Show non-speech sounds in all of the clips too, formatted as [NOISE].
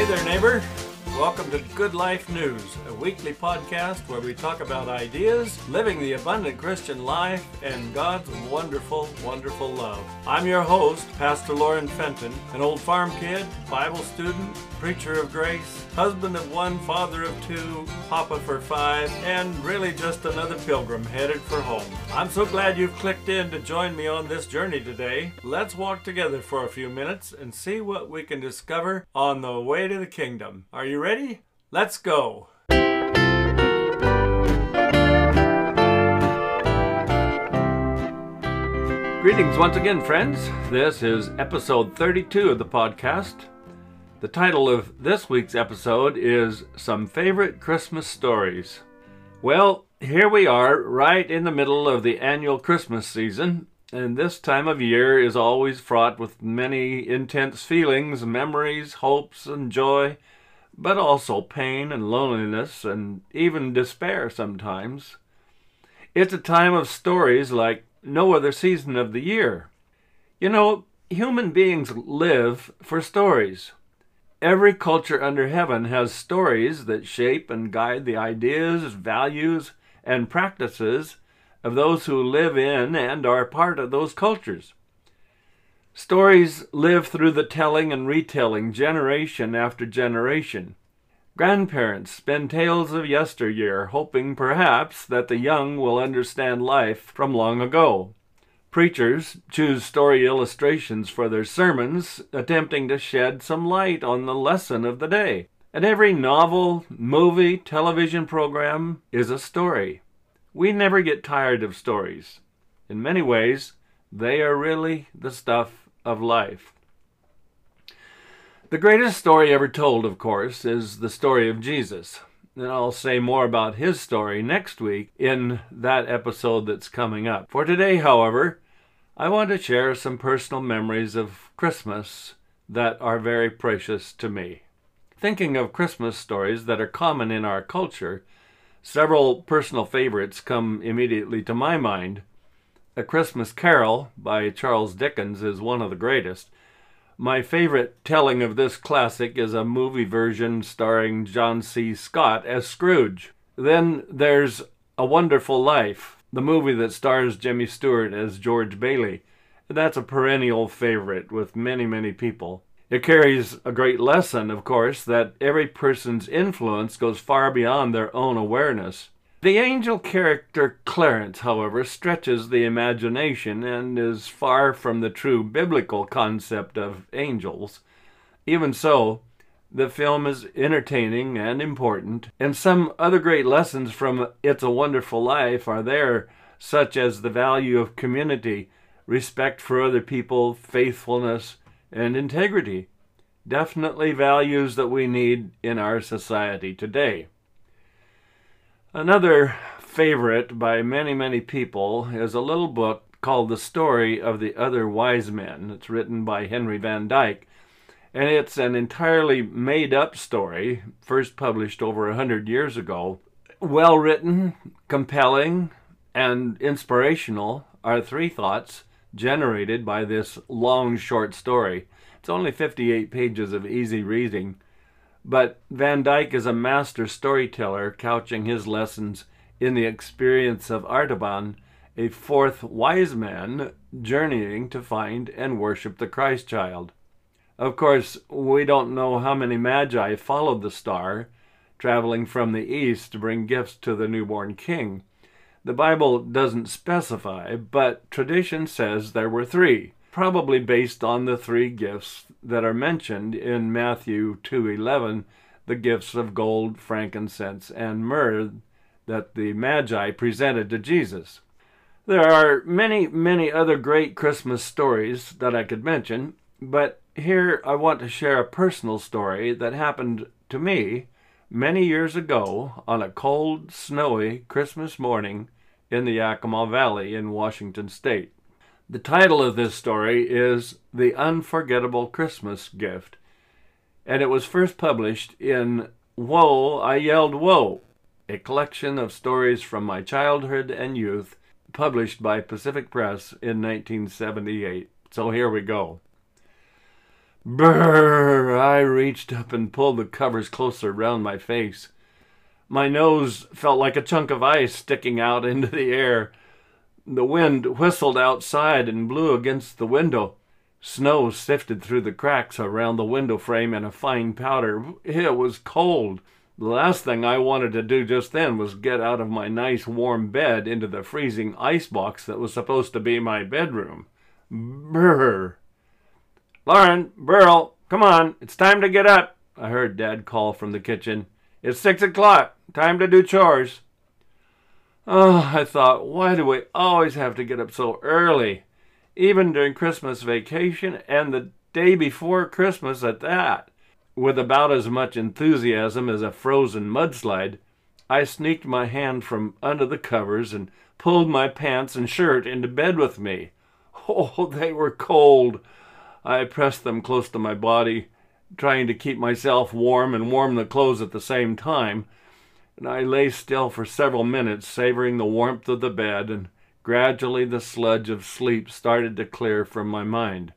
Hey there, neighbor. Welcome to Good Life News, a weekly podcast where we talk about ideas, living the abundant Christian life, and God's wonderful, wonderful love. I'm your host, Pastor Loren Fenton, an old farm kid, Bible student, preacher of grace, husband of one, father of two, papa for five, and really just another pilgrim headed for home. I'm so glad you've clicked in to join me on this journey today. Let's walk together for a few minutes and see what we can discover on the way to the kingdom. Are you ready? Let's go. Greetings once again, friends. This is episode 32 of the podcast. The title of this week's episode is Some Favorite Christmas Stories. Well, here we are, right in the middle of the annual Christmas season, and this time of year is always fraught with many intense feelings, memories, hopes, and joy, but also pain and loneliness and even despair sometimes. It's a time of stories like no other season of the year. You know, human beings live for stories. Every culture under heaven has stories that shape and guide the ideas, values, and practices of those who live in and are part of those cultures. Stories live through the telling and retelling generation after generation. Grandparents spin tales of yesteryear, hoping perhaps that the young will understand life from long ago. Preachers choose story illustrations for their sermons, attempting to shed some light on the lesson of the day. And every novel, movie, television program is a story. We never get tired of stories. In many ways, they are really the stuff of life. The greatest story ever told, of course, is the story of Jesus. And I'll say more about his story next week in that episode that's coming up. For today, however, I want to share some personal memories of Christmas that are very precious to me. Thinking of Christmas stories that are common in our culture, several personal favorites come immediately to my mind. A Christmas Carol by Charles Dickens is one of the greatest. My favorite telling of this classic is a movie version starring John C. Scott as Scrooge. Then there's A Wonderful Life, the movie that stars Jimmy Stewart as George Bailey. That's a perennial favorite with many, many people. It carries a great lesson, of course, that every person's influence goes far beyond their own awareness. The angel character Clarence, however, stretches the imagination and is far from the true biblical concept of angels. Even so, the film is entertaining and important, and some other great lessons from It's a Wonderful Life are there, such as the value of community, respect for other people, faithfulness, and integrity. Definitely values that we need in our society today. Another favorite by many, many people is a little book called The Story of the Other Wise Men. It's written by Henry Van Dyke, and it's an entirely made up story, first published over a hundred years ago. Well written, compelling, and inspirational are three thoughts generated by this long short story. It's only 58 pages of easy reading but Van Dyke is a master storyteller, couching his lessons in the experience of Artaban, a fourth wise man journeying to find and worship the Christ child. Of course, we don't know how many magi followed the star, traveling from the east to bring gifts to the newborn king. The Bible doesn't specify, but tradition says there were three probably based on the three gifts that are mentioned in Matthew 2:11, the gifts of gold, frankincense, and myrrh that the Magi presented to Jesus. There are many, many other great Christmas stories that I could mention, but here I want to share a personal story that happened to me many years ago on a cold, snowy Christmas morning in the Yakima Valley in Washington State. The title of this story is The Unforgettable Christmas Gift, and it was first published in Whoa, I Yelled Whoa, a collection of stories from my childhood and youth, published by Pacific Press in 1978. So here we go. Brrr! I reached up and pulled the covers closer round my face. My nose felt like a chunk of ice sticking out into the air. The wind whistled outside and blew against the window. Snow sifted through the cracks around the window frame in a fine powder. It was cold. The last thing I wanted to do just then was get out of my nice warm bed into the freezing ice box that was supposed to be my bedroom. Brrr. Loren, Burl, come on, it's time to get up, I heard Dad call from the kitchen. It's six o'clock. Time to do chores. Oh, I thought, why do we always have to get up so early? Even during Christmas vacation and the day before Christmas at that. With about as much enthusiasm as a frozen mudslide, I sneaked my hand from under the covers and pulled my pants and shirt into bed with me. Oh, [LAUGHS] they were cold. I pressed them close to my body, trying to keep myself warm and warm the clothes at the same time and I lay still for several minutes, savoring the warmth of the bed, and gradually the sludge of sleep started to clear from my mind.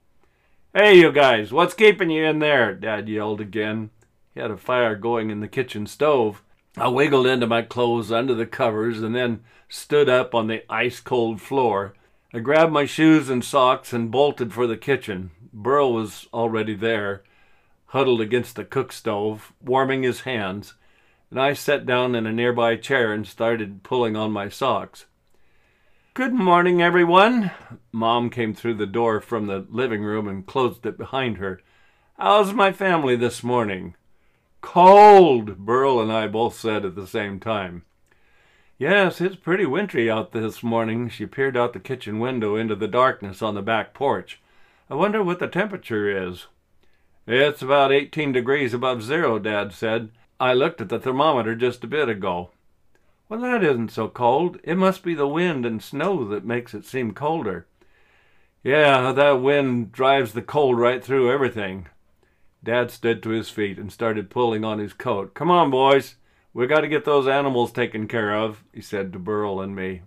Hey, you guys, what's keeping you in there? Dad yelled again. He had a fire going in the kitchen stove. I wiggled into my clothes under the covers and then stood up on the ice cold floor. I grabbed my shoes and socks and bolted for the kitchen. Burl was already there, huddled against the cook stove, warming his hands and I sat down in a nearby chair and started pulling on my socks. Good morning, everyone. Mom came through the door from the living room and closed it behind her. How's my family this morning? Cold, Burl and I both said at the same time. Yes, it's pretty wintry out this morning. She peered out the kitchen window into the darkness on the back porch. I wonder what the temperature is. It's about 18 degrees above zero, Dad said. I looked at the thermometer just a bit ago. Well, that isn't so cold. It must be the wind and snow that makes it seem colder. Yeah, that wind drives the cold right through everything. Dad stood to his feet and started pulling on his coat. Come on, boys. We got to get those animals taken care of, he said to Burl and me.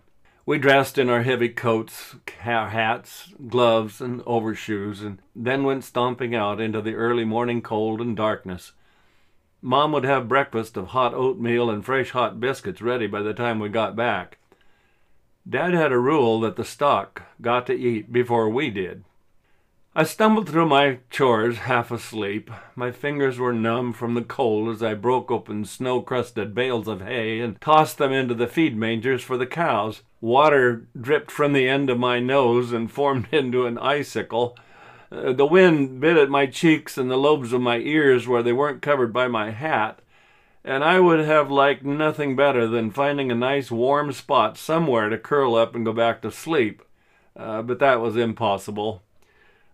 We dressed in our heavy coats, hats, gloves, and overshoes, and then went stomping out into the early morning cold and darkness. Mom would have breakfast of hot oatmeal and fresh hot biscuits ready by the time we got back. Dad had a rule that the stock got to eat before we did. I stumbled through my chores half asleep. My fingers were numb from the cold as I broke open snow crusted bales of hay and tossed them into the feed mangers for the cows. Water dripped from the end of my nose and formed [LAUGHS] into an icicle. Uh, the wind bit at my cheeks and the lobes of my ears where they weren't covered by my hat, and I would have liked nothing better than finding a nice warm spot somewhere to curl up and go back to sleep. Uh, but that was impossible.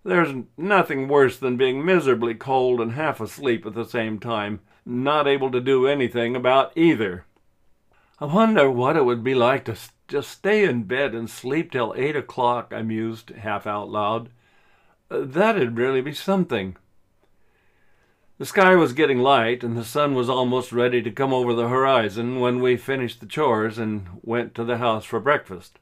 There's nothing worse than being miserably cold and half asleep at the same time, not able to do anything about either. I wonder what it would be like to just stay in bed and sleep till eight o'clock, I mused half out loud. That'd really be something. The sky was getting light, and the sun was almost ready to come over the horizon when we finished the chores and went to the house for breakfast.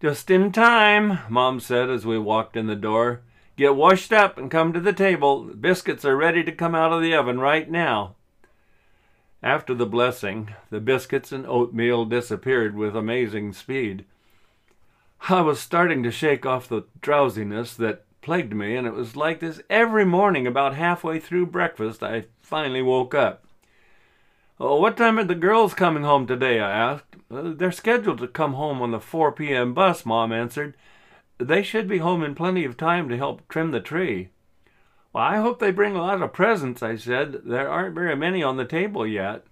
Just in time, Mom said as we walked in the door. Get washed up and come to the table. The biscuits are ready to come out of the oven right now. After the blessing, the biscuits and oatmeal disappeared with amazing speed. I was starting to shake off the drowsiness that plagued me, and it was like this every morning about halfway through breakfast I finally woke up. Oh, what time are the girls coming home today? I asked. Uh, they're scheduled to come home on the 4 p.m. bus, Mom answered. They should be home in plenty of time to help trim the tree. Well, I hope they bring a lot of presents, I said. There aren't very many on the table yet.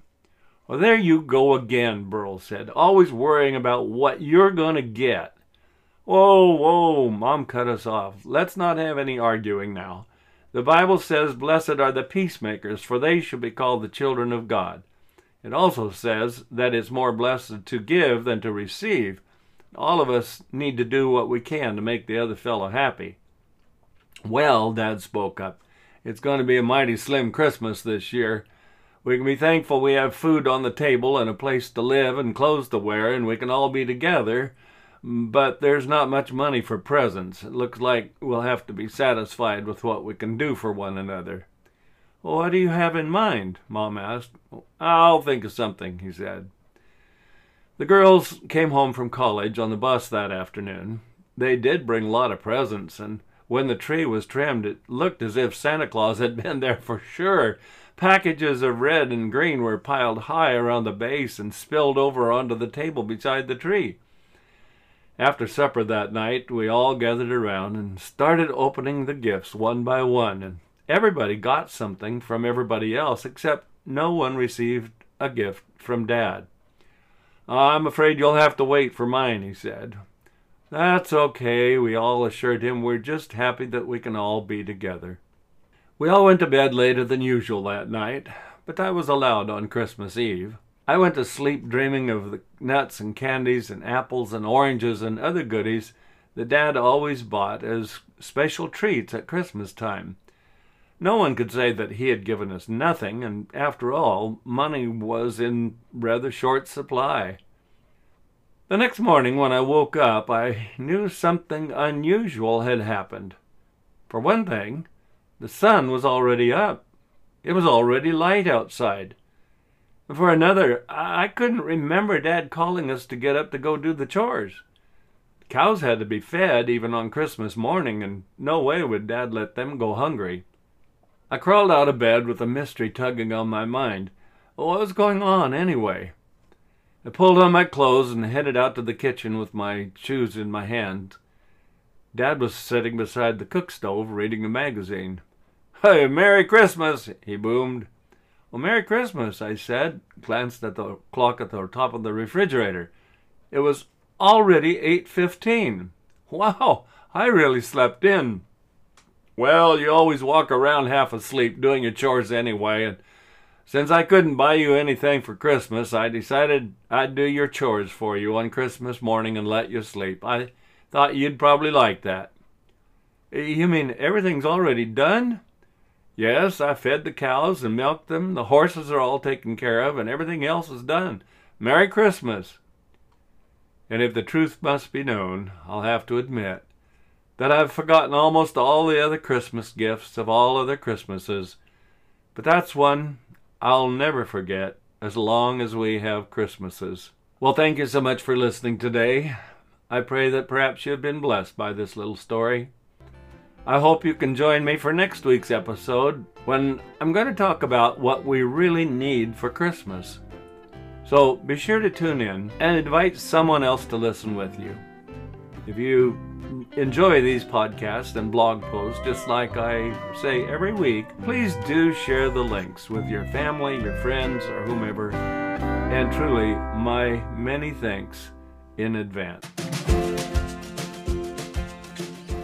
Well, there you go again, Burl said, always worrying about what you're going to get. Whoa, whoa, Mom cut us off. Let's not have any arguing now. The Bible says, Blessed are the peacemakers, for they shall be called the children of God. It also says that it's more blessed to give than to receive. All of us need to do what we can to make the other fellow happy. Well, Dad spoke up, it's going to be a mighty slim Christmas this year. We can be thankful we have food on the table and a place to live and clothes to wear, and we can all be together but there's not much money for presents. It looks like we'll have to be satisfied with what we can do for one another. What do you have in mind? Mom asked. I'll think of something, he said. The girls came home from college on the bus that afternoon. They did bring a lot of presents, and when the tree was trimmed, it looked as if Santa Claus had been there for sure. Packages of red and green were piled high around the base and spilled over onto the table beside the tree. After supper that night, we all gathered around and started opening the gifts one by one, and everybody got something from everybody else, except no one received a gift from Dad. I'm afraid you'll have to wait for mine, he said. That's okay, we all assured him. We're just happy that we can all be together. We all went to bed later than usual that night, but that was allowed on Christmas Eve. I went to sleep dreaming of the nuts and candies and apples and oranges and other goodies that Dad always bought as special treats at Christmas time. No one could say that he had given us nothing, and after all, money was in rather short supply. The next morning, when I woke up, I knew something unusual had happened. For one thing, the sun was already up. It was already light outside. For another, I couldn't remember Dad calling us to get up to go do the chores. Cows had to be fed even on Christmas morning, and no way would Dad let them go hungry. I crawled out of bed with a mystery tugging on my mind. What was going on, anyway? I pulled on my clothes and headed out to the kitchen with my shoes in my hand. Dad was sitting beside the cook stove reading a magazine. Hey, Merry Christmas! he boomed. Well, Merry Christmas, I said, glanced at the clock at the top of the refrigerator. It was already 8.15. Wow, I really slept in. Well, you always walk around half asleep doing your chores anyway, and since I couldn't buy you anything for Christmas, I decided I'd do your chores for you on Christmas morning and let you sleep. I thought you'd probably like that. You mean everything's already done? Yes, I fed the cows and milked them. The horses are all taken care of, and everything else is done. Merry Christmas! And if the truth must be known, I'll have to admit that I've forgotten almost all the other Christmas gifts of all other Christmases. But that's one I'll never forget as long as we have Christmases. Well, thank you so much for listening today. I pray that perhaps you have been blessed by this little story. I hope you can join me for next week's episode when I'm going to talk about what we really need for Christmas. So be sure to tune in and invite someone else to listen with you. If you enjoy these podcasts and blog posts, just like I say every week, please do share the links with your family, your friends, or whomever. And truly, my many thanks in advance.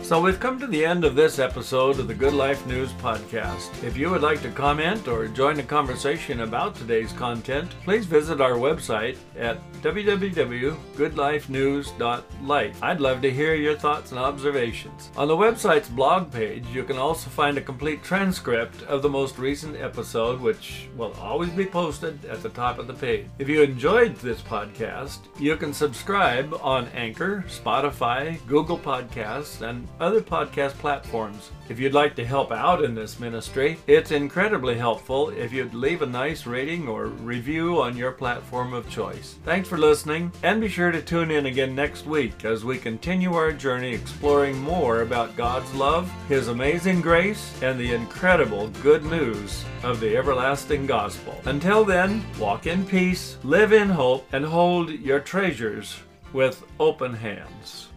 So we've come to the end of this episode of the Good Life News Podcast. If you would like to comment or join the conversation about today's content, please visit our website at www.goodlifenews.life. I'd love to hear your thoughts and observations. On the website's blog page, you can also find a complete transcript of the most recent episode, which will always be posted at the top of the page. If you enjoyed this podcast, you can subscribe on Anchor, Spotify, Google Podcasts, and other podcast platforms. If you'd like to help out in this ministry, it's incredibly helpful if you'd leave a nice rating or review on your platform of choice. Thanks for listening, and be sure to tune in again next week as we continue our journey exploring more about God's love, His amazing grace, and the incredible good news of the everlasting gospel. Until then, walk in peace, live in hope, and hold your treasures with open hands.